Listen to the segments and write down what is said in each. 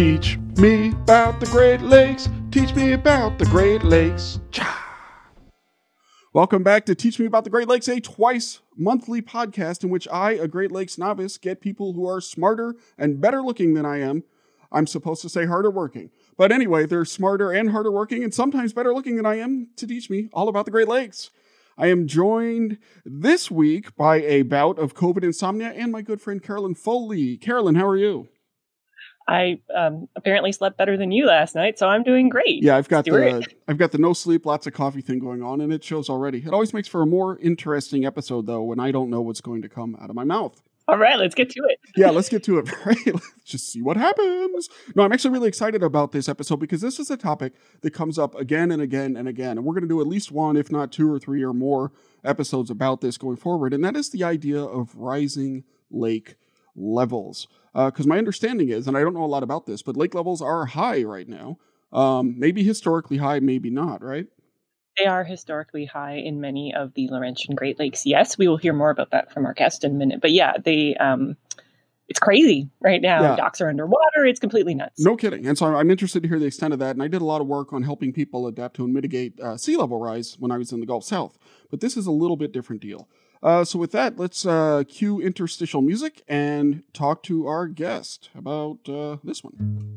Teach me about the Great Lakes. Teach me about the Great Lakes. Cha. Welcome back to Teach Me About the Great Lakes, a twice monthly podcast in which I, a Great Lakes novice, get people who are smarter and better looking than I am. I'm supposed to say harder working. But anyway, they're smarter and harder working and sometimes better looking than I am to teach me all about the Great Lakes. I am joined this week by a bout of COVID insomnia and my good friend Carolyn Foley. Carolyn, how are you? I um, apparently slept better than you last night, so I'm doing great. Yeah, I've got Stuart. the I've got the no sleep, lots of coffee thing going on, and it shows already. It always makes for a more interesting episode, though, when I don't know what's going to come out of my mouth. All right, let's get to it. yeah, let's get to it. Right, let's just see what happens. No, I'm actually really excited about this episode because this is a topic that comes up again and again and again, and we're going to do at least one, if not two or three or more episodes about this going forward, and that is the idea of rising lake levels. Because uh, my understanding is, and I don't know a lot about this, but lake levels are high right now. Um, maybe historically high, maybe not, right? They are historically high in many of the Laurentian Great Lakes. Yes, we will hear more about that from our guest in a minute. But yeah, they um, it's crazy right now. Yeah. Docks are underwater. It's completely nuts. No kidding. And so I'm interested to hear the extent of that. And I did a lot of work on helping people adapt to and mitigate uh, sea level rise when I was in the Gulf South. But this is a little bit different deal. Uh, so with that, let's uh, cue interstitial music and talk to our guest about uh, this one.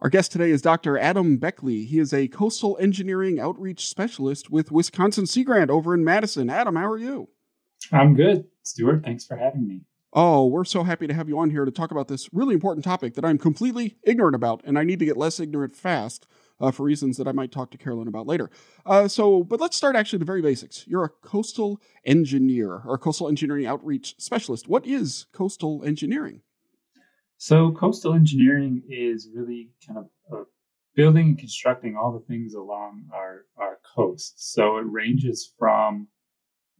Our guest today is Dr. Adam Bechle. He is a coastal engineering outreach specialist with Wisconsin Sea Grant over in Madison. Adam, how are you? I'm good. Stuart, thanks for having me. Oh, we're so happy to have you on here to talk about this really important topic that I'm completely ignorant about, and I need to get less ignorant fast uh, for reasons that I might talk to Carolyn about later. Uh, so, but let's start actually the very basics. You're a coastal engineer or coastal engineering outreach specialist. What is coastal engineering? So, coastal engineering is really kind of uh, building and constructing all the things along our, our coast. So, it ranges from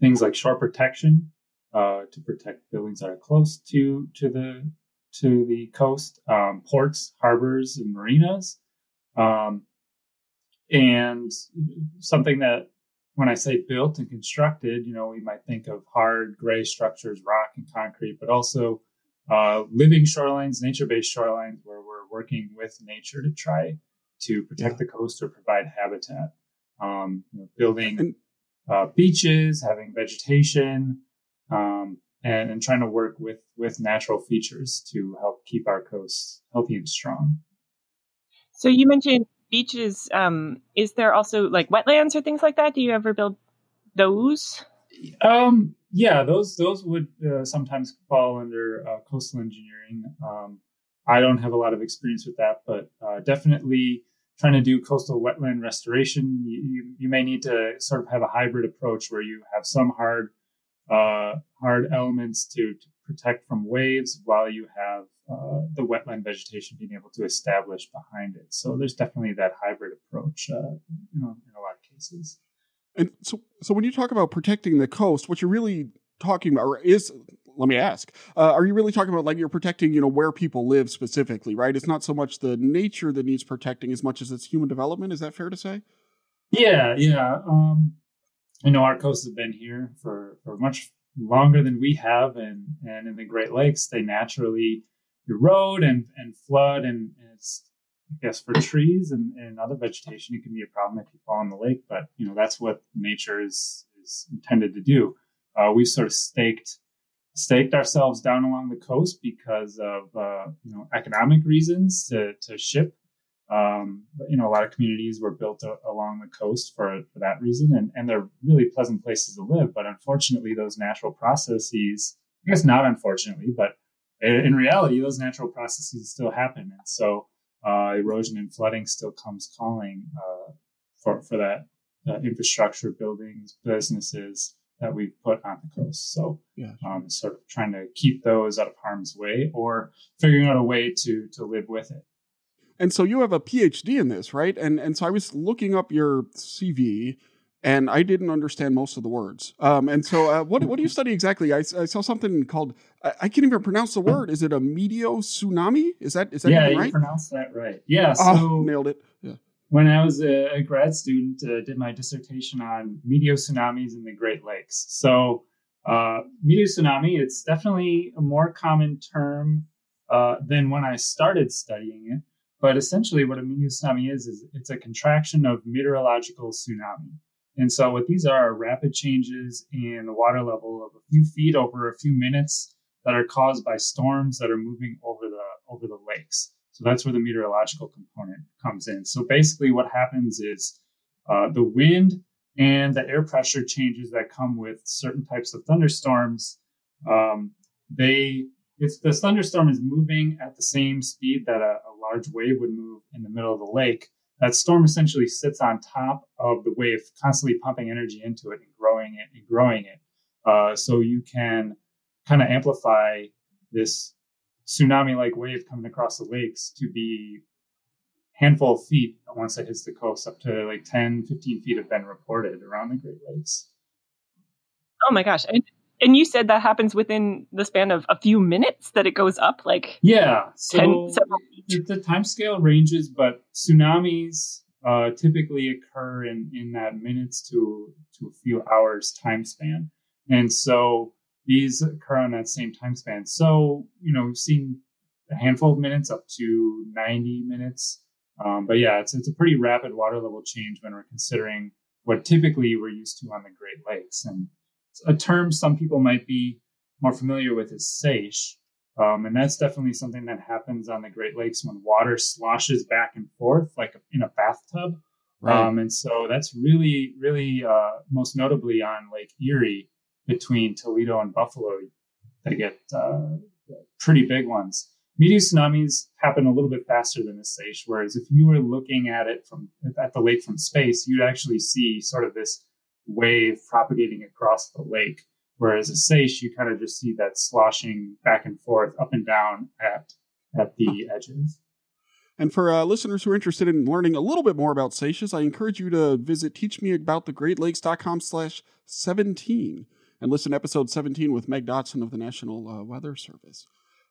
things like shore protection uh, to protect buildings that are close to to the to the coast, um, ports, harbors, and marinas, um, and something that when I say built and constructed, you know, we might think of hard gray structures, rock and concrete, but also uh, living shorelines, nature-based shorelines, where we're working with nature to try to protect yeah. the coast or provide habitat. Um, you know, building uh, beaches, having vegetation, um, and, and trying to work with with natural features to help keep our coasts healthy and strong. So you mentioned beaches. Um, is there also like wetlands or things like that? Do you ever build those? Um, yeah, those those would uh, sometimes fall under uh, coastal engineering. Um, I don't have a lot of experience with that, but uh, definitely trying to do coastal wetland restoration, you, you, may need to sort of have a hybrid approach where you have some hard uh, hard elements to, to, protect from waves while you have uh, the wetland vegetation being able to establish behind it. So there's definitely that hybrid approach, uh, you know, in a lot of cases. And so, so when you talk about protecting the coast, what you're really talking about is let me ask uh, are you really talking about like you're protecting you know where people live specifically right it's not so much the nature that needs protecting as much as it's human development is that fair to say yeah yeah um you know our coasts have been here for for much longer than we have and and in the great lakes they naturally erode and and flood and, and it's I guess for trees and, and other vegetation, it can be a problem if you fall in the lake, but you know, that's what nature is, is intended to do. Uh, we've sort of staked staked ourselves down along the coast because of uh, you know economic reasons to to ship. Um, but, you know, a lot of communities were built a, along the coast for for that reason, and and they're really pleasant places to live. But unfortunately, those natural processes, I guess not unfortunately, but in reality, those natural processes still happen, and so uh, erosion and flooding still comes calling uh, for for that uh, infrastructure, buildings, businesses that we've put on the coast. So, yeah. um, sort of trying to keep those out of harm's way or figuring out a way to to live with it. And so you have a PhD in this, right? And and so I was looking up your CV and I didn't understand most of the words. Um, and so, uh, what what do you study exactly? I, I saw something called I, I, can't even pronounce the word. Is it a meteotsunami? Is that is that yeah? you right? pronounced that right. Yeah. Oh, so oh, nailed it. When I was a, a grad student, uh, did my dissertation on meteotsunamis in the Great Lakes. So, uh, meteotsunami, it's definitely a more common term uh, than when I started studying it. But essentially, what a meteotsunami is is it's a contraction of meteorological tsunami. And so what these are are rapid changes in the water level of a few feet over a few minutes that are caused by storms that are moving over the over the lakes. So that's where the meteorological component comes in. So basically, what happens is uh, the wind and the air pressure changes that come with certain types of thunderstorms. Um, they if the thunderstorm is moving at the same speed that a, a large wave would move in the middle of the lake, that storm essentially sits on top of the wave, constantly pumping energy into it and growing it and growing it. Uh, so you can kind of amplify this tsunami like wave coming across the lakes to be handful of feet once it hits the coast up to like 10 15 feet have been reported around the great lakes. Oh my gosh. And, and you said that happens within the span of a few minutes that it goes up like yeah so 10, the, the time scale ranges but tsunamis uh, typically occur in in that minutes to to a few hours time span. And so these occur on that same time span so you know we've seen a handful of minutes up to 90 minutes um, but yeah it's, it's a pretty rapid water level change when we're considering what typically we're used to on the great lakes and a term some people might be more familiar with is seiche. Um, and that's definitely something that happens on the Great Lakes when water sloshes back and forth, like in a bathtub. Right. Um, and so that's really, really uh, most notably on Lake Erie between Toledo and Buffalo. They get uh, pretty big ones. Meteotsunamis happen a little bit faster than a seiche, whereas if you were looking at it from at the lake from space, you'd actually see sort of this wave propagating across the lake. Whereas a seiche, you kind of just see that sloshing back and forth, up and down at at the edges. And for uh, listeners who are interested in learning a little bit more about seiches, I encourage you to visit teachmeaboutthegreatlakes.com slash 17 and listen to episode 17 with Meg Dotson of the National uh, Weather Service.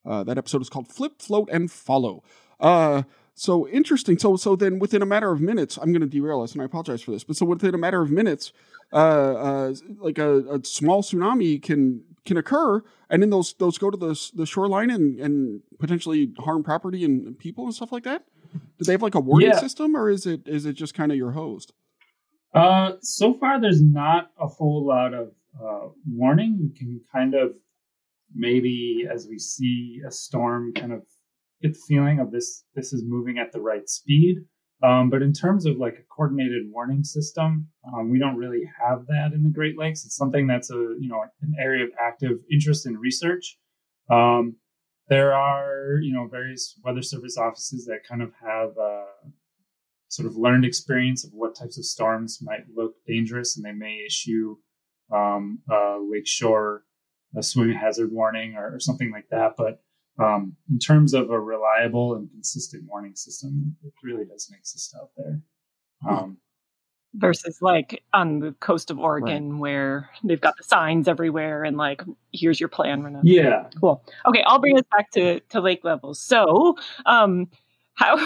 Uh, that episode is called Flip, Float, and Follow. Uh, so interesting. So so then within a matter of minutes, I'm going to derail us, and I apologize for this. But so within a matter of minutes, uh, uh, like a, a, small tsunami can can occur, and then those those go to the the shoreline and and potentially harm property and people and stuff like that. Do they have like a warning yeah. system, or is it is it just kind of your host? Uh, so far, there's not a whole lot of uh, warning. We can kind of maybe as we see a storm kind of get the feeling of this this is moving at the right speed. Um, but in terms of like a coordinated warning system, um, we don't really have that in the Great Lakes. It's something that's a you know an area of active interest in research. Um, there are you know various weather service offices that kind of have uh, sort of learned experience of what types of storms might look dangerous, and they may issue um, a lakeshore a swimming hazard warning or, or something like that. But um, in terms of a reliable and consistent warning system, it really doesn't exist out there. Um, Versus like on the coast of Oregon right. where they've got the signs everywhere and like here's your plan. Renata. Yeah. Cool. Okay, I'll bring us back to, to lake levels. So um how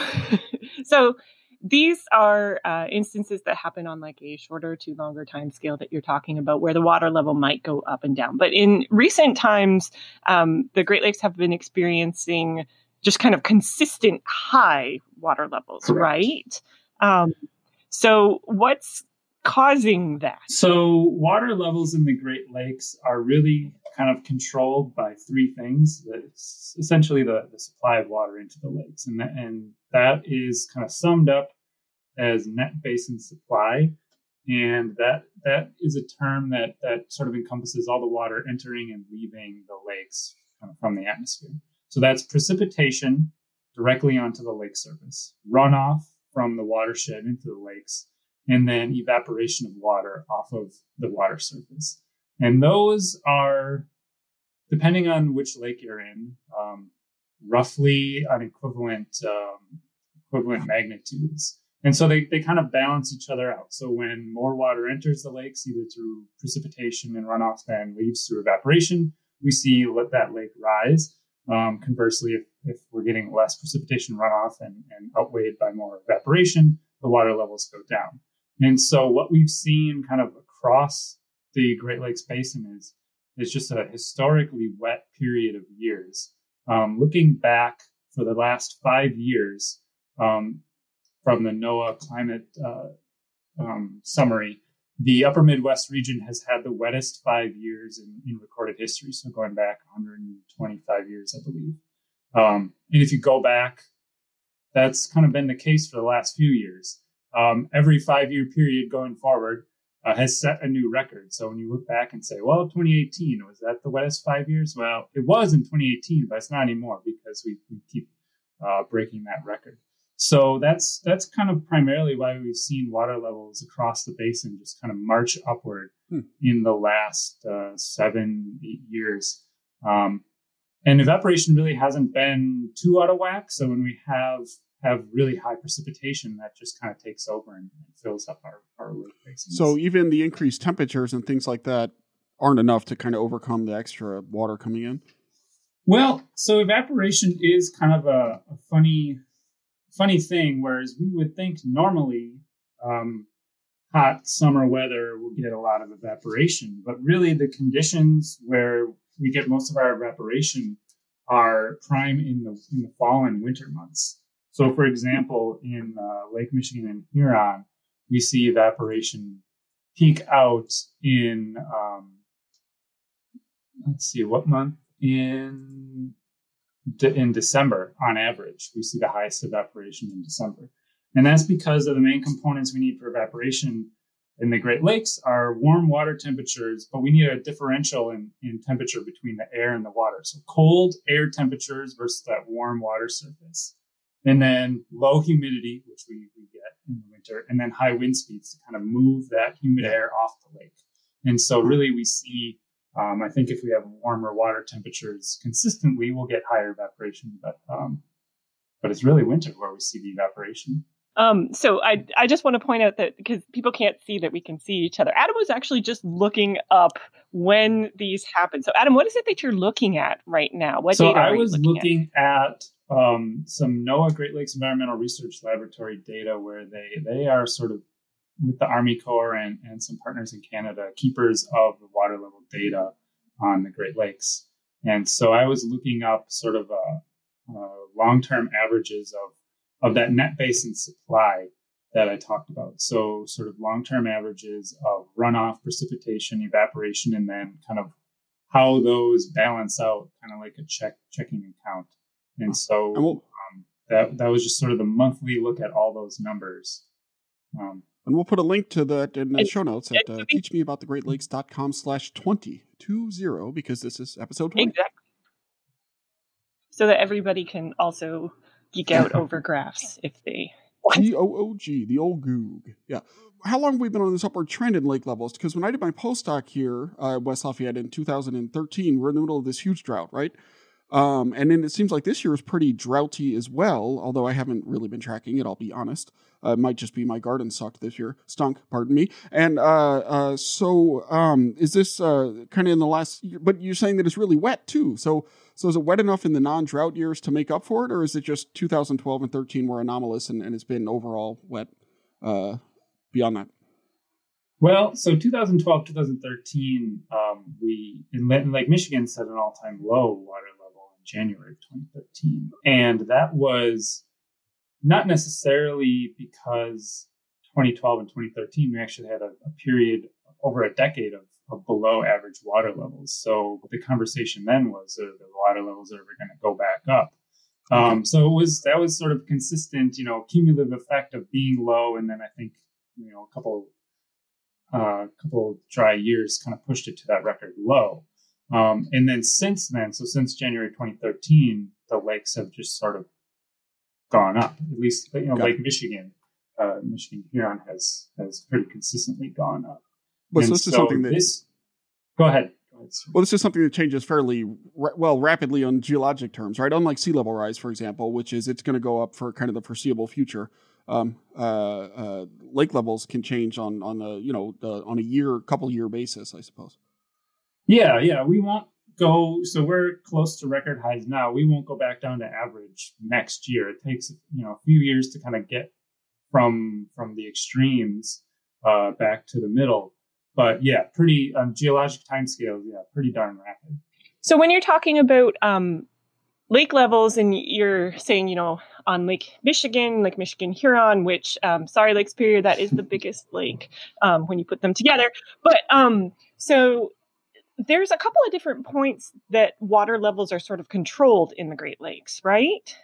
so these are uh, instances that happen on like a shorter to longer time scale that you're talking about where the water level might go up and down. But in recent times um, the great lakes have been experiencing just kind of consistent high water levels Correct. right? Um, so what's causing that? So water levels in the great lakes are really kind of controlled by three things it's essentially the, the supply of water into the lakes and that, and that is kind of summed up as net basin supply. And that that is a term that that sort of encompasses all the water entering and leaving the lakes kind of from the atmosphere. So that's precipitation directly onto the lake surface, runoff from the watershed into the lakes, and then evaporation of water off of the water surface. And those are, depending on which lake you're in, um, roughly on equivalent um, equivalent magnitudes. And so they, they kind of balance each other out. So when more water enters the lakes, either through precipitation and runoff than leaves through evaporation, we see let that lake rise. Um, conversely, if, if we're getting less precipitation runoff and, and outweighed by more evaporation, the water levels go down. And so what we've seen kind of across the Great Lakes Basin is, is just a historically wet period of years. Um, looking back for the last five years, um, from the NOAA climate uh, um, summary, the upper Midwest region has had the wettest five years in, in recorded history. So going back 125 years, I believe. Um, and if you go back, that's kind of been the case for the last few years. Um, every five year period going forward uh, has set a new record. So when you look back and say, well, 2018, was that the wettest five years? Well, it was in 2018, but it's not anymore because we, we keep uh, breaking that record. So that's that's kind of primarily why we've seen water levels across the basin just kind of march upward hmm. in the last uh, seven eight years. Um, and evaporation really hasn't been too out of whack. So when we have have really high precipitation, that just kind of takes over and, and fills up our, our lake basins. So even the increased temperatures and things like that aren't enough to kind of overcome the extra water coming in. Well, so evaporation is kind of a, a funny funny thing, whereas we would think normally um, hot summer weather will get a lot of evaporation, but really the conditions where we get most of our evaporation are prime in the in the fall and winter months. So, for example, in uh, Lake Michigan and Huron, we see evaporation peak out in um, let's see what month in in December on average. We see the highest evaporation in December. And that's because of the main components we need for evaporation in the Great Lakes are warm water temperatures, but we need a differential in, in temperature between the air and the water. So cold air temperatures versus that warm water surface. And then low humidity, which we, we get in the winter, and then high wind speeds to kind of move that humid air off the lake. And so really we see um, I think if we have warmer water temperatures consistently, we'll get higher evaporation, but um, but it's really winter where we see the evaporation. Um, so I I just want to point out that because people can't see that we can see each other. Adam was actually just looking up when these happen. So Adam, what is it that you're looking at right now? What data are you looking at? so data I was looking, looking, at, at um, some NOAA Great Lakes Environmental Research Laboratory data where they they are sort of with the Army Corps and, and some partners in Canada, keepers of the water level data on the Great Lakes. And so I was looking up sort of uh, uh, long term averages of, of that net basin supply that I talked about. So, sort of long term averages of runoff, precipitation, evaporation, and then kind of how those balance out, kind of like a check checking account. And so um, that that was just sort of the monthly look at all those numbers. Um, and we'll put a link to that in the show notes at uh, teachmeaboutthegreatlakes.com slash 20, because this is episode 20. Exactly. So that everybody can also geek out over graphs if they G O O G, the old goog. Yeah. How long have we been on this upward trend in lake levels? Because when I did my postdoc here uh, West Lafayette in 2013, we're in the middle of this huge drought, right? Um, and then it seems like this year is pretty droughty as well, although I haven't really been tracking it, I'll be honest. Uh, it might just be my garden sucked this year, stunk, pardon me. And uh, uh, so um, is this uh, kind of in the last year? But you're saying that it's really wet too. So, so is it wet enough in the non drought years to make up for it, or is it just 2012 and 13 were anomalous and, and it's been overall wet uh, beyond that? Well, so 2012, 2013, um, we in Lake Michigan set an all time low water level in January of 2013. And that was not necessarily because 2012 and 2013, we actually had a, a period over a decade of, below average water levels. So the conversation then was are the water levels ever going to go back up? Um, so it was that was sort of consistent, you know, cumulative effect of being low, and then I think you know a couple a uh, couple dry years kind of pushed it to that record low. Um, and then since then, so since January 2013, the lakes have just sort of gone up. At least, you know, Got Lake it. Michigan, uh, Michigan Huron has has pretty consistently gone up. But so this so is something that this. Go ahead. Well, this is something that changes fairly ra- well rapidly on geologic terms, right? Unlike sea level rise, for example, which is it's going to go up for kind of the foreseeable future. um, uh, uh, lake levels can change on on a you know on a year, couple year basis, I suppose. Yeah, yeah, we won't go. So we're close to record highs now. We won't go back down to average next year. It takes you know a few years to kind of get from from the extremes uh, back to the middle. But yeah, pretty um, geologic timescales. Yeah, pretty darn rapid. So when you're talking about um, lake levels, and you're saying, you know, on Lake Michigan, Lake Michigan Huron, which, um, sorry, Lake Superior, that is the biggest lake um, when you put them together. But um, so there's a couple of different points that water levels are sort of controlled in the Great Lakes, right?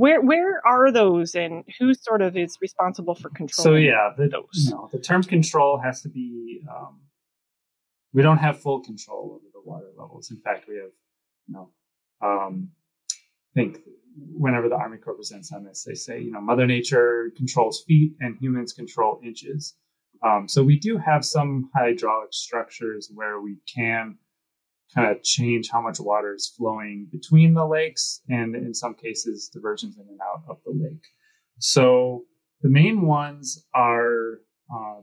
Where where are those, and who sort of is responsible for control? So yeah, the, those. Know, the term control has to be. Um, we don't have full control over the water levels. In fact, we have, you know, um, I think whenever the Army Corps presents on this, they say, you know, Mother Nature controls feet and humans control inches. Um, so we do have some hydraulic structures where we can kind of change how much water is flowing between the lakes and in some cases diversions in and out of the lake. So the main ones are uh,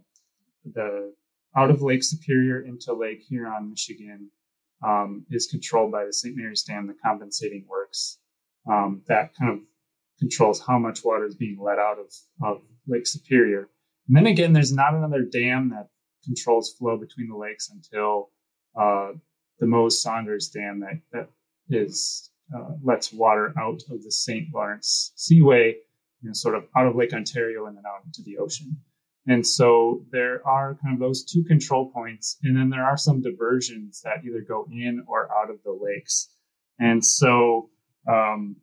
the out of Lake Superior into Lake Huron, Michigan, um, is controlled by the St. Mary's Dam, the compensating works. Um, that kind of controls how much water is being let out of, of Lake Superior. And then again, there's not another dam that controls flow between the lakes until uh, the Moses Saunders Dam that, that is uh, lets water out of the St. Lawrence Seaway, you know, sort of out of Lake Ontario and then out into the ocean. And so there are kind of those two control points, and then there are some diversions that either go in or out of the lakes. And so um,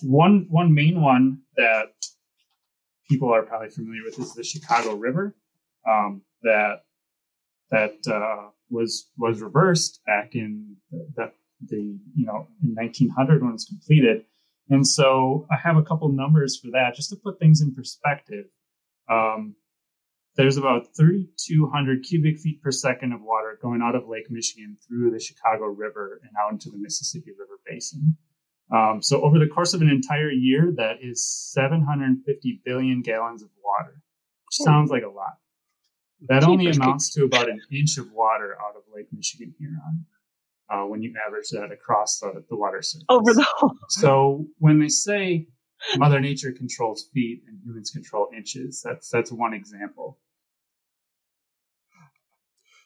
one one main one that people are probably familiar with is the Chicago River um, that that uh, was was reversed back in the, the, the, you know in 1900 when it's completed. And so I have a couple numbers for that just to put things in perspective. Um, there's about 3,200 cubic feet per second of water going out of Lake Michigan through the Chicago River and out into the Mississippi River Basin. Um, so over the course of an entire year, that is 750 billion gallons of water, which sounds like a lot. That only amounts to about an inch of water out of Lake Michigan Huron uh, when you average that across the, the water surface. Over the whole. So when they say Mother Nature controls feet and humans control inches, that's that's one example.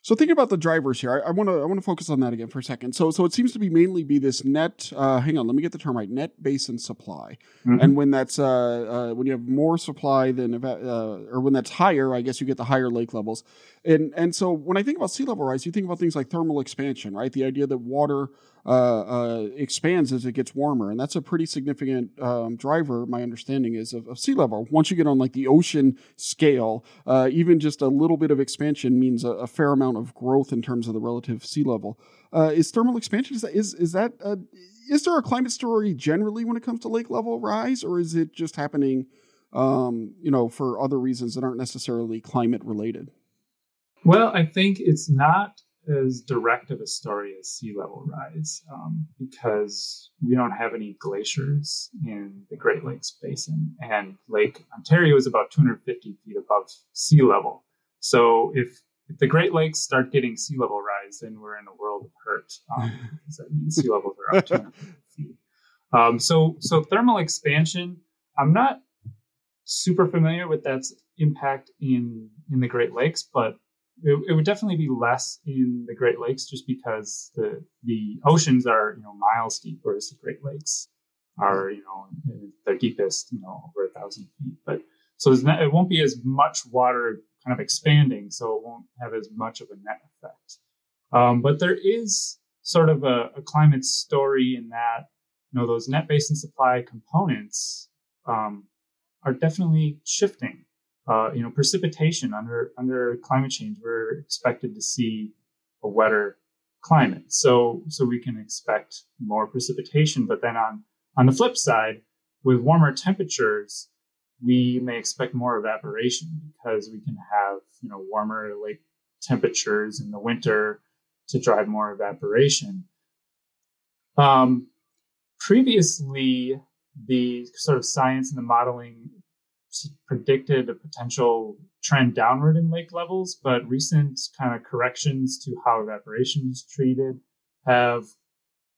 So think about the drivers here, I want to I want to focus on that again for a second. So so it seems to be mainly be this net. Uh, hang on, let me get the term right. Net basin supply, mm-hmm. and when that's uh, uh, when you have more supply than uh, or when that's higher, I guess you get the higher lake levels. And and so when I think about sea level rise, you think about things like thermal expansion, right? The idea that water uh, uh, expands as it gets warmer, and that's a pretty significant um, driver. My understanding is of, of, sea level. Once you get on like the ocean scale, uh, even just a little bit of expansion means a, a, fair amount of growth in terms of the relative sea level. Uh, is thermal expansion is that is, is that uh, is there a climate story generally when it comes to lake level rise, or is it just happening? Um, you know, for other reasons that aren't necessarily climate related. Well, I think it's not as direct of a story as sea level rise um, because we don't have any glaciers in the Great Lakes Basin, and Lake Ontario is about 250 feet above sea level. So if if the Great Lakes start getting sea level rise, then we're in a world of hurt um, because that means sea levels are up 250 feet. Um, so so thermal expansion, I'm not super familiar with that impact in in the Great Lakes, but it, it, would definitely be less in the Great Lakes just because the the oceans are you know miles deep, whereas the Great Lakes are you know their deepest you know over a thousand feet. But so not, it won't be as much water kind of expanding, so it won't have as much of a net effect. Um, but there is sort of a, a, climate story in that you know those net basin supply components um, are definitely shifting uh, you know, precipitation under under climate change, we're expected to see a wetter climate. So so we can expect more precipitation. But then on on the flip side, with warmer temperatures, we may expect more evaporation because we can have you know warmer lake temperatures in the winter to drive more evaporation. Um, previously, the sort of science and the modeling predicted a potential trend downward in lake levels, but recent kind of corrections to how evaporation is treated have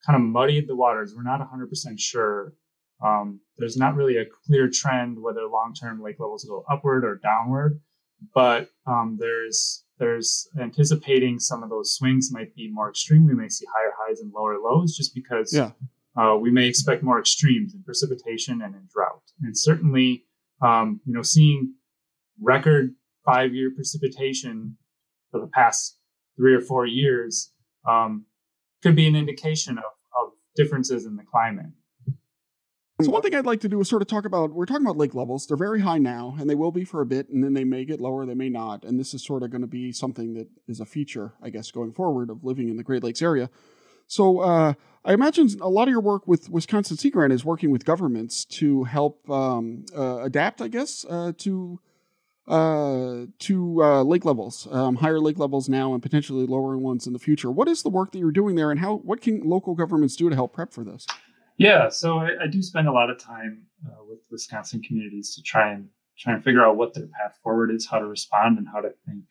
kind of muddied the waters. We're not 100% sure. Um, there's not really a clear trend whether long-term lake levels go upward or downward, but um, there's there's anticipating some of those swings might be more extreme. We may see higher highs and lower lows just because yeah. uh, we may expect more extremes in precipitation and in drought. And certainly, um, you know, seeing record five-year precipitation for the past three or four years um, could be an indication of, of differences in the climate. So one thing I'd like to do is sort of talk about we're talking about lake levels. They're very high now, and they will be for a bit, and then they may get lower, they may not. And this is sort of going to be something that is a feature, I guess, going forward of living in the Great Lakes area. So uh, I imagine a lot of your work with Wisconsin Sea Grant is working with governments to help um, uh, adapt, I guess, uh, to uh, to uh, lake levels, um, higher lake levels now, and potentially lower ones in the future. What is the work that you're doing there, and how what can local governments do to help prep for this? Yeah, so I, I do spend a lot of time uh, with Wisconsin communities to try and try and figure out what their path forward is, how to respond, and how to think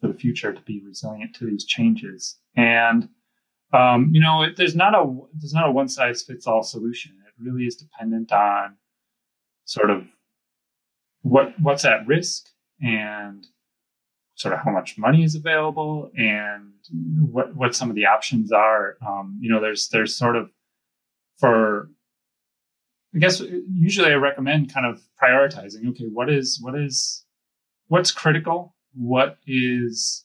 for the future to be resilient to these changes. And um, you know, it, there's not a there's not a one size fits all solution. It really is dependent on sort of what what's at risk and sort of how much money is available and what what some of the options are. Um, you know, there's there's sort of for I guess usually I recommend kind of prioritizing. Okay, what is what is what's critical? What is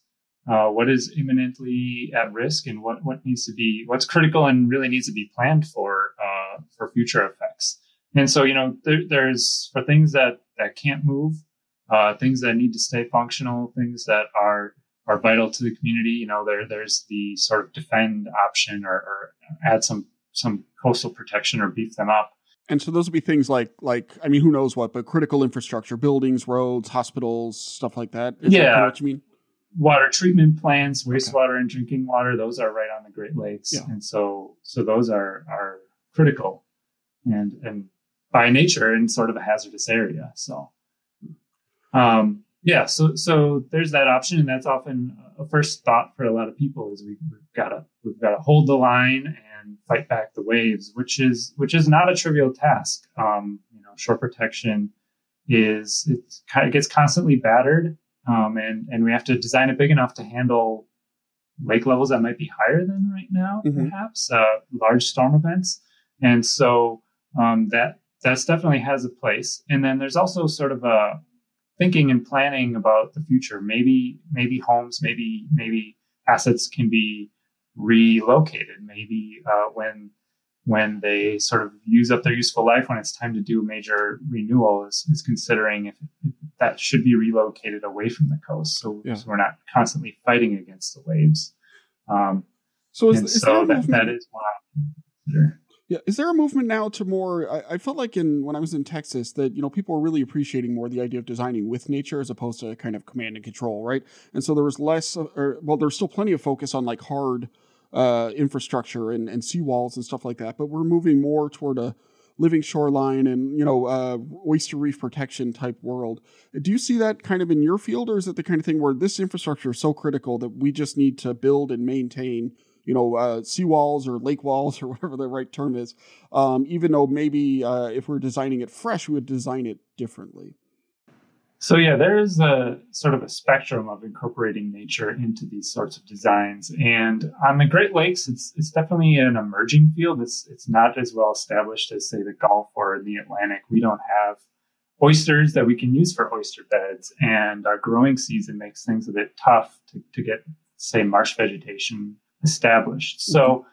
uh, what is imminently at risk, and what what needs to be what's critical and really needs to be planned for uh, for future effects. And so, you know, there, there's for things that that can't move, uh, things that need to stay functional, things that are are vital to the community. You know, there there's the sort of defend option or, or add some some coastal protection or beef them up. And so those would be things like like I mean, who knows what, but critical infrastructure, buildings, roads, hospitals, stuff like that. Is yeah, that what you mean? Water treatment plants, wastewater okay. and drinking water, those are right on the Great Lakes, yeah. and so so those are are critical, and and by nature in sort of a hazardous area. So, um, yeah, so so there's that option, and that's often a first thought for a lot of people is we, have got to we've got to hold the line and fight back the waves, which is which is not a trivial task. Um, you know, shore protection is it gets constantly battered, um, and and we have to design it big enough to handle lake levels that might be higher than right now, mm-hmm. perhaps uh, large storm events, and so um, that that's definitely has a place. And then there's also sort of a thinking and planning about the future. Maybe maybe homes, maybe maybe assets can be relocated. Maybe uh, when when they sort of use up their useful life, when it's time to do a major renewal, is, is considering if, if, that should be relocated away from the coast, so, yeah. so we're not constantly fighting against the waves. Um, so is, is so that, that is one. Yeah, is there a movement now to more? I, I, felt like in when I was in Texas that you know people were really appreciating more the idea of designing with nature as opposed to kind of command and control, right? And so there was less, or well, there's still plenty of focus on like hard uh, infrastructure and and seawalls and stuff like that, but we're moving more toward a living shoreline and you know uh, oyster reef protection type world. Do you see that kind of in your field, or is it the kind of thing where this infrastructure is so critical that we just need to build and maintain? you know, uh, seawalls or lake walls or whatever the right term is, um, even though maybe uh, if we're designing it fresh, we would design it differently. So yeah, there is a sort of a spectrum of incorporating nature into these sorts of designs, and on the Great Lakes, it's it's definitely an emerging field. It's it's not as well established as say the Gulf or the Atlantic. We don't have oysters that we can use for oyster beds, and our growing season makes things a bit tough to, to get say marsh vegetation established. So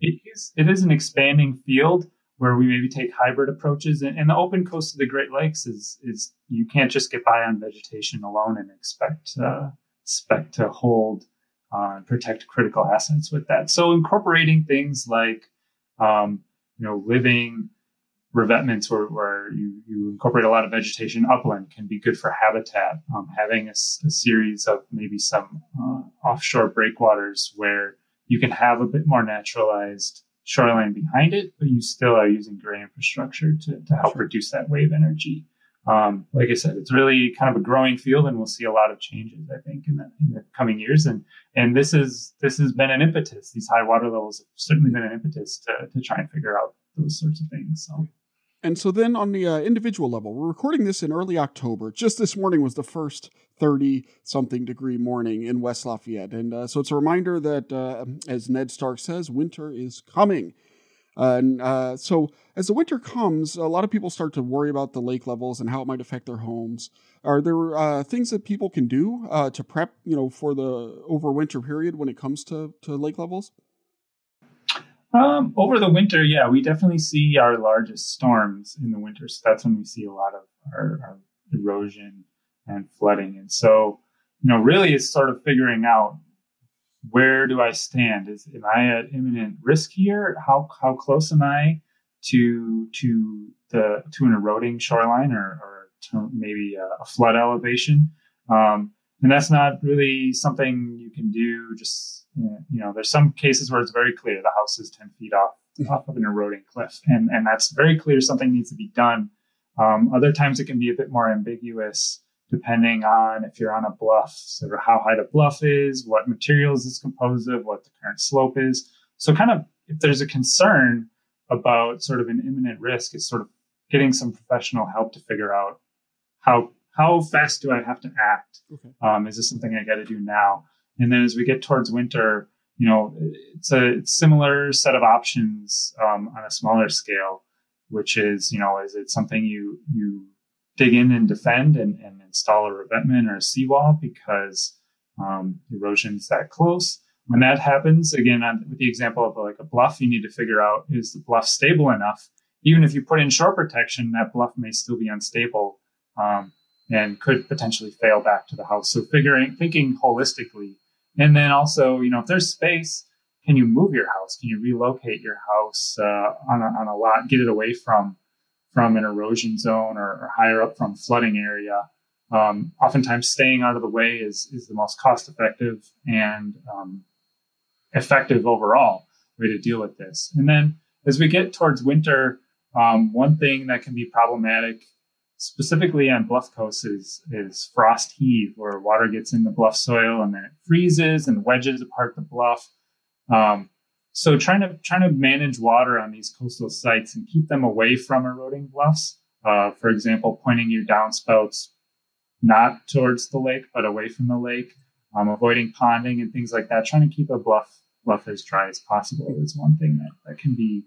it is it is an expanding field where we maybe take hybrid approaches. And, and, the open coast of the Great Lakes is is you can't just get by on vegetation alone and expect uh, expect to hold uh, protect critical assets with that. So incorporating things like um, you know living revetments where, where you, you incorporate a lot of vegetation upland can be good for habitat. Um, having a, a, series of maybe some uh, offshore breakwaters where you can have a bit more naturalized shoreline behind it, but you still are using grid infrastructure to, to help sure. reduce that wave energy. um, like I said, it's really kind of a growing field, and we'll see a lot of changes, I think, in the, in the coming years. And and this is this has been an impetus. These high water levels have certainly been an impetus to to try and figure out those sorts of things. So. And so then on the uh, individual level, we're recording this in early October. Just this morning was the first 30 something degree morning in West Lafayette. And uh, so it's a reminder that, uh, as Ned Stark says, winter is coming. and uh, so as the winter comes, a lot of people start to worry about the lake levels and how it might affect their homes. Are there uh, things that people can do uh, to prep, you know, for the overwinter period when it comes to, to lake levels? Um, over the winter, yeah, we definitely see our largest storms in the winter. So that's when we see a lot of our, our erosion and flooding. And so, you know, really it's sort of figuring out where do I stand? Is am I at imminent risk here? How how close am I to to the to an eroding shoreline or, or to maybe a, a flood elevation? Um, and that's not really something you can do just you know, there's some cases where it's very clear the house is 10 feet off, mm-hmm. off of an eroding cliff. And, and that's very clear something needs to be done. Um, other times it can be a bit more ambiguous depending on if you're on a bluff, sort of how high the bluff is, what materials it's composed of, what the current slope is. So kind of if there's a concern about sort of an imminent risk, it's sort of getting some professional help to figure out how how fast do I have to act? Okay. Um, is this something I got to do now? And then as we get towards winter, you know, it's a similar set of options um, on a smaller scale, which is, you know, is it something you you dig in and defend and, and install a revetment or a seawall because um, erosion's that close. When that happens, again, on, with the example of like a bluff, you need to figure out is the bluff stable enough? Even if you put in shore protection, that bluff may still be unstable um, and could potentially fail back to the house. So figuring, thinking holistically and then also, you know, if there's space, can you move your house? Can you relocate your house uh, on, a, on a lot, get it away from from an erosion zone or, or higher up from flooding area? Um, oftentimes, staying out of the way is is the most cost effective and um, effective overall way to deal with this. And then as we get towards winter, um, one thing that can be problematic specifically on bluff coasts is, is frost heave, where water gets in the bluff soil and then it freezes and wedges apart the bluff. Um, so trying to trying to manage water on these coastal sites and keep them away from eroding bluffs. Uh, for example, pointing your downspouts not towards the lake but away from the lake, um, avoiding ponding and things like that. Trying to keep a bluff bluff as dry as possible is one thing that, that can be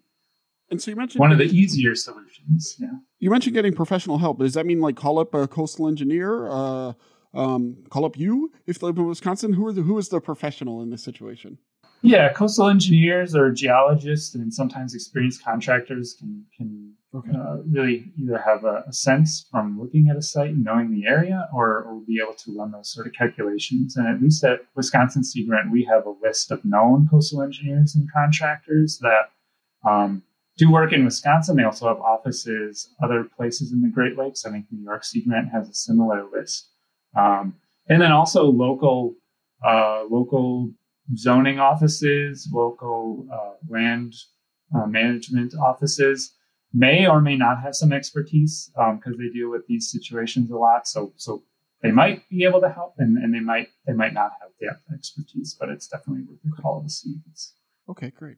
and so you mentioned one of the easier solutions. Yeah. You mentioned getting professional help. Does that mean like call up a coastal engineer? Uh, um, call up you if they live in Wisconsin. Who are the who is the professional in this situation? Yeah, coastal engineers or geologists and sometimes experienced contractors can can okay. uh, really either have a, a, sense from looking at a site and knowing the area, or, or be able to run those sort of calculations. And at least at Wisconsin Sea Grant, we have a list of known coastal engineers and contractors that um, do work in Wisconsin. They also have offices other places in the Great Lakes. I think New York Sea Grant has a similar list. Um, and then also local, uh, local zoning offices, local uh, land uh, management offices may or may not have some expertise because um, they deal with these situations a lot. So, so they might be able to help, and, and they might they might not have the expertise, but it's definitely worth a call to see. Okay, great.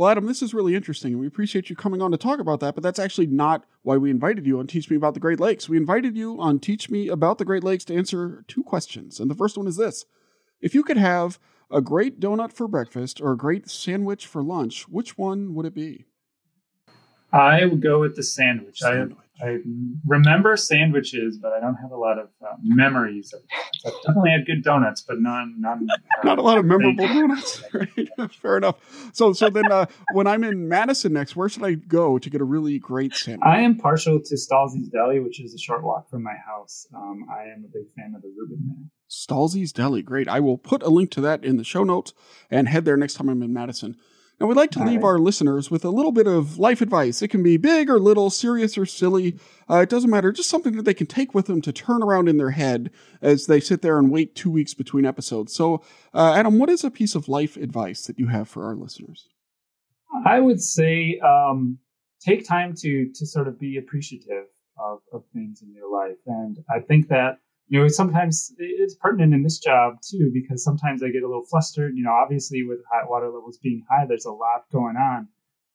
Well, Adam, this is really interesting, and we appreciate you coming on to talk about that. But that's actually not why we invited you on Teach Me About the Great Lakes. We invited you on Teach Me About the Great Lakes to answer two questions. And the first one is this If you could have a great donut for breakfast or a great sandwich for lunch, which one would it be? I would go with the sandwich. sandwich. I remember sandwiches, but I don't have a lot of uh, memories of donuts. I've definitely had good donuts, but none, none uh, not a lot of memorable donuts. Right? Fair enough. So, so then uh, when I'm in Madison next, where should I go to get a really great sandwich? I am partial to Stalzy's Deli, which is a short walk from my house. Um, I am a big fan of the Reuben there. Stalzy's Deli, great. I will put a link to that in the show notes and head there next time I'm in Madison. And we'd like to All leave right. our listeners with a little bit of life advice. It can be big or little, serious or silly. Uh, it doesn't matter. Just something that they can take with them to turn around in their head as they sit there and wait two weeks between episodes. So, uh, Adam, what is a piece of life advice that you have for our listeners? I would say um, take time to to sort of be appreciative of, of things in your life. And I think that, you know, sometimes it's pertinent in this job too, because sometimes I get a little flustered. You know, obviously with high water levels being high, there's a lot going on.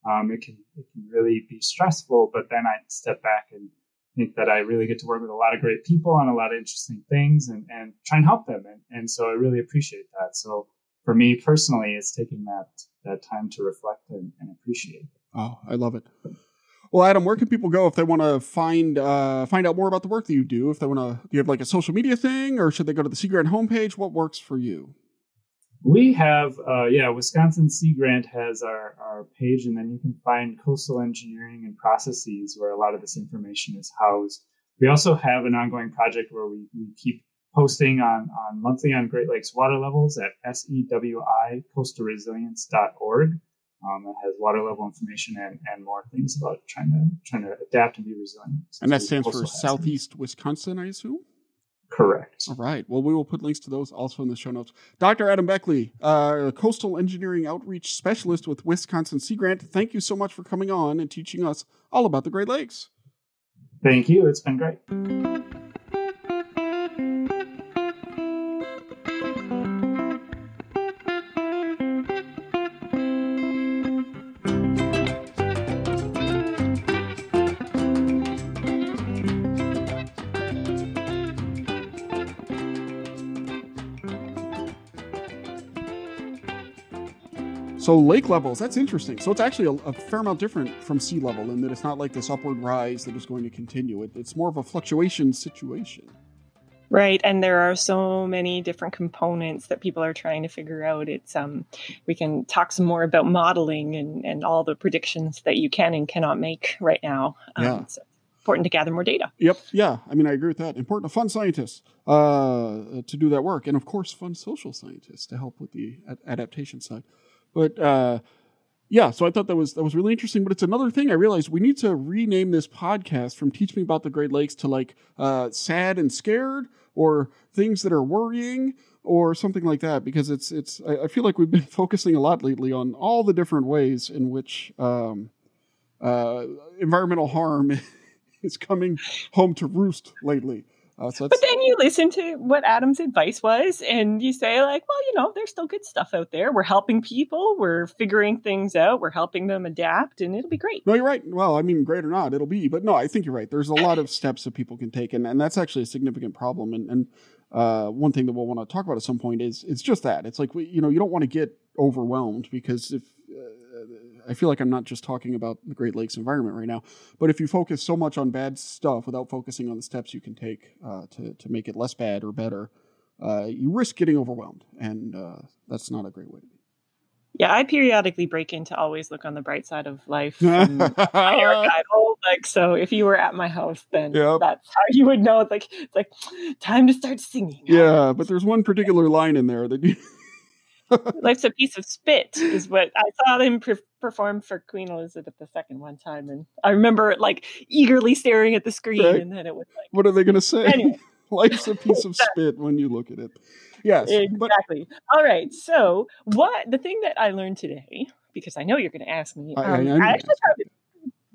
Um, it can it can really be stressful, but then I step back and think that I really get to work with a lot of great people on a lot of interesting things and, and try and help them. And, and so I really appreciate that. So for me personally, it's taking that, that time to reflect and, and appreciate. Oh, I love it. Well, Adam, where can people go if they want to find uh, find out more about the work that you do? If they want to, you have like a social media thing, or should they go to the Sea Grant homepage? What works for you? We have, uh, yeah, Wisconsin Sea Grant has our, our page, and then you can find coastal engineering and processes where a lot of this information is housed. We also have an ongoing project where we, we keep posting on, on monthly on Great Lakes water levels at sewi coastalresilience.org. Um, that has water level information and, and more things about trying to trying to adapt and be resilient. And that stands for Southeast Wisconsin, I assume. Correct. All right. Well, we will put links to those also in the show notes. Dr. Adam Bechle, uh, coastal engineering outreach specialist with Wisconsin Sea Grant. Thank you so much for coming on and teaching us all about the Great Lakes. Thank you. It's been great. So lake levels, that's interesting. So it's actually a, a, fair amount different from sea level in that it's not like this upward rise that is going to continue. It, it's more of a fluctuation situation. Right, and there are so many different components that people are trying to figure out. It's um, we can talk some more about modeling and and all the predictions that you can and cannot make right now. Um, yeah. So important to gather more data. Yep. Yeah. I mean, I agree with that. Important to fund scientists uh, to do that work, and of course, fund social scientists to help with the adaptation side. But uh, yeah, so I thought that was that was really interesting. But it's another thing I realized we need to rename this podcast from "Teach Me About the Great Lakes" to like uh, "Sad and Scared" or things that are worrying or something like that because it's it's I, I, feel like we've been focusing a lot lately on all the different ways in which um, uh, environmental harm is coming home to roost lately. Uh, so but then you listen to what Adam's advice was, and you say, like, well, you know, there's still good stuff out there. We're helping people, we're figuring things out, we're helping them adapt, and it'll be great. No, you're right. Well, I mean, great or not, it'll be. But no, I think you're right. There's a lot of steps that people can take, and, and that's actually a significant problem. And, and uh, one thing that we'll want to talk about at some point is it's just that it's like you know you don't want to get overwhelmed because if uh, I feel like I'm not just talking about the Great Lakes environment right now, but if you focus so much on bad stuff without focusing on the steps you can take uh, to to make it less bad or better, uh, you risk getting overwhelmed, and uh, that's not a great way to be. Yeah, I periodically break in to always look on the bright side of life. like so, if you were at my house, then yep. that's how you would know. It's like it's like time to start singing. Yeah, but there's one particular line in there that you Life's a piece of spit is what I saw them pre- perform for Queen Elizabeth II one time, and I remember like eagerly staring at the screen, right. and then it was like, "What are they going to say?" Anyway. Life's a piece of spit when you look at it. Yes, exactly. But... All right. So, what the thing that I learned today, because I know you're going to ask me, um, I, I, I actually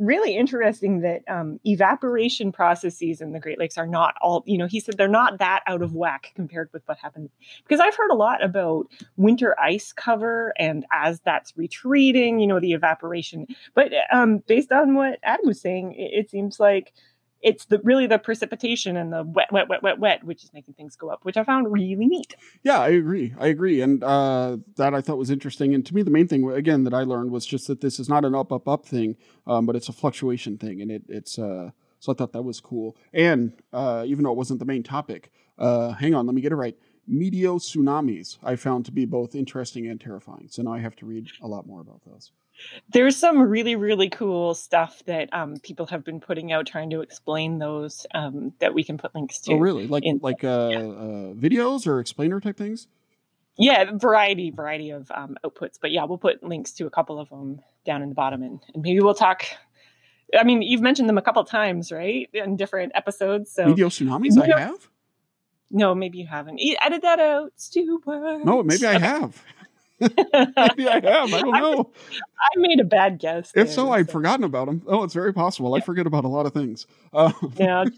really interesting that um, evaporation processes in the Great Lakes are not all, you know, he said they're not that out of whack compared with what happened. Because I've heard a lot about winter ice cover and as that's retreating, you know, the evaporation. But um, based on what Adam was saying, it, it seems like it's the really the precipitation and the wet, wet, wet, wet, wet, which is making things go up, which I found really neat. Yeah, I agree. I agree, and uh, that I thought was interesting. And to me, the main thing again that I learned was just that this is not an up, up, up thing, um, but it's a fluctuation thing, and it, it's. Uh, so I thought that was cool. And uh, even though it wasn't the main topic, uh, hang on, let me get it right. Meteotsunamis I found to be both interesting and terrifying. So now I have to read a lot more about those there's some really really cool stuff that um, people have been putting out trying to explain those um, that we can put links to. Oh, really? Like in, like uh, yeah. uh, videos or explainer type things? Yeah, variety variety of um, outputs. But yeah, we'll put links to a couple of them down in the bottom, and, and maybe we'll talk. I mean, you've mentioned them a couple times, right, in different episodes. So Meteotsunamis, I have. No, maybe you haven't. Edit that out, Stuart. No, maybe I have. Maybe I have. I don't know. I made a bad guess. If there, so, I'd forgotten about them. Oh, it's very possible. I forget about a lot of things. Uh, Yeah.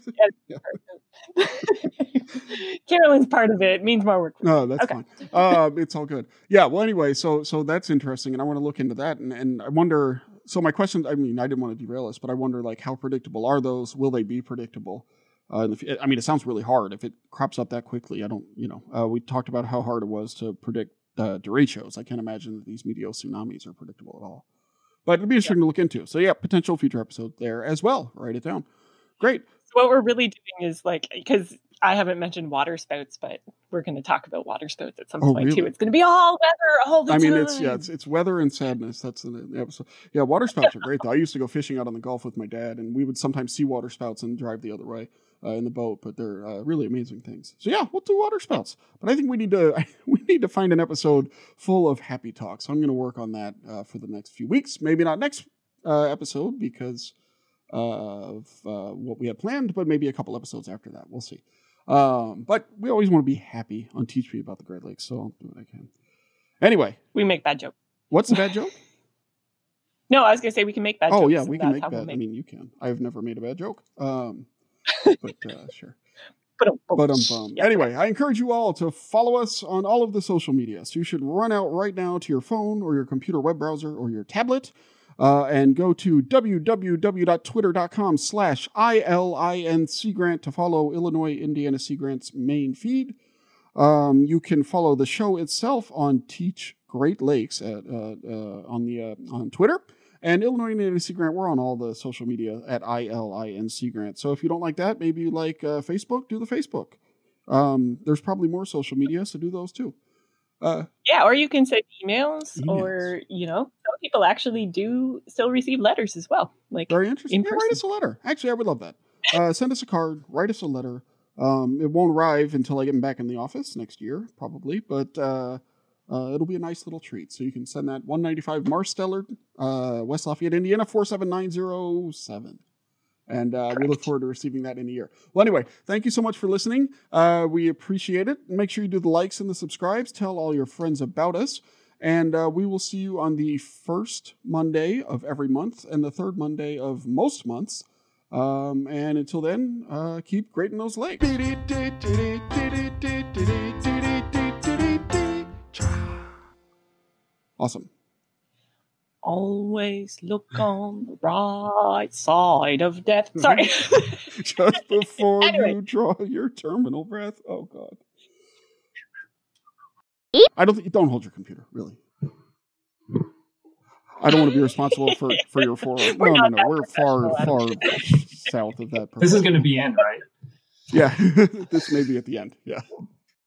Carolyn's part of it. It means more work. No, that's Okay. fine. Uh, it's all good. Yeah. Well, anyway, so so that's interesting, and I want to look into that, and and I wonder. So my question, I mean, I didn't want to derail us, but I wonder, like, how predictable are those? Will they be predictable? Uh, the I mean, it sounds really hard if it crops up that quickly. I don't, you know, uh, we talked about how hard it was to predict uh, derechos. I can't imagine that these meteotsunamis are predictable at all. But it'd be interesting to look into. So yeah, potential future episode there as well. Write it down. Great. So what we're really doing is like because I haven't mentioned water spouts, but we're going to talk about water spouts at some Oh, point too. It's going to be all weather all the I time. I mean, it's yeah, it's it's weather and sadness. That's the the episode. Yeah, water spouts are great though. I used to go fishing out on the Gulf with my dad, and we would sometimes see water spouts and drive the other way uh, in the boat. But they're uh, really amazing things. So yeah, we'll do water spouts. But I think we need to we need to find an episode full of happy talk. So I'm going to work on that uh, for the next few weeks. Maybe not next uh, episode because of uh, what we had planned, but maybe a couple episodes after that. We'll see. Um, but we always want to be happy on Teach Me About the Great Lakes, so I'll do what I can. Anyway, we make bad jokes. what's the bad joke? No, I was going to say we can make bad jokes. oh jokes. yeah, we can make how we'll bad. I mean, you can. I've never made a bad joke. Um, but uh, sure. Ba-dum, But um, bum. Yeah. Anyway, I encourage you all to follow us on all of the social media. So you should run out right now to your phone or your computer web browser or your tablet uh, and go to www.twitter.com slash ILIN Grant to follow Illinois Indiana Sea Grant's main feed. Um, you can follow the show itself on Teach Great Lakes at, uh, uh, on the uh, on Twitter. And Illinois Indiana Sea Grant, we're on all the social media at ILIN Sea Grant. So if you don't like that, maybe you like uh, Facebook, do the Facebook. Um, there's probably more social media, so do those too. Uh, Yeah, or you can send emails, Emails. or you know, people actually do still receive letters as well. Like very interesting. In Yeah, write us a letter. Actually, I would love that. Uh, send us a card, write us a letter. Um, it won't arrive until I get back in the office next year, probably, but uh, uh, it'll be a nice little treat. So you can send that 195 Marsteller, uh, West Lafayette, Indiana 47907. And uh, we look forward to receiving that in a year. Well, anyway, thank you so much for listening. Uh, we appreciate it. Make sure you do the likes and the subscribes. Tell all your friends about us. And uh, we will see you on the first Monday of every month and the third Monday of most months. Um, and until then, uh, keep grading those lakes. Awesome. always look on the right side of death. Sorry. Just before Anyway. you draw your terminal breath. Oh God. I don't think don't hold your computer, really. I don't want to be responsible for, for your four. No, no, no. We're far, far south of that. This is going to be in, right? Yeah, this may be at the end. Yeah.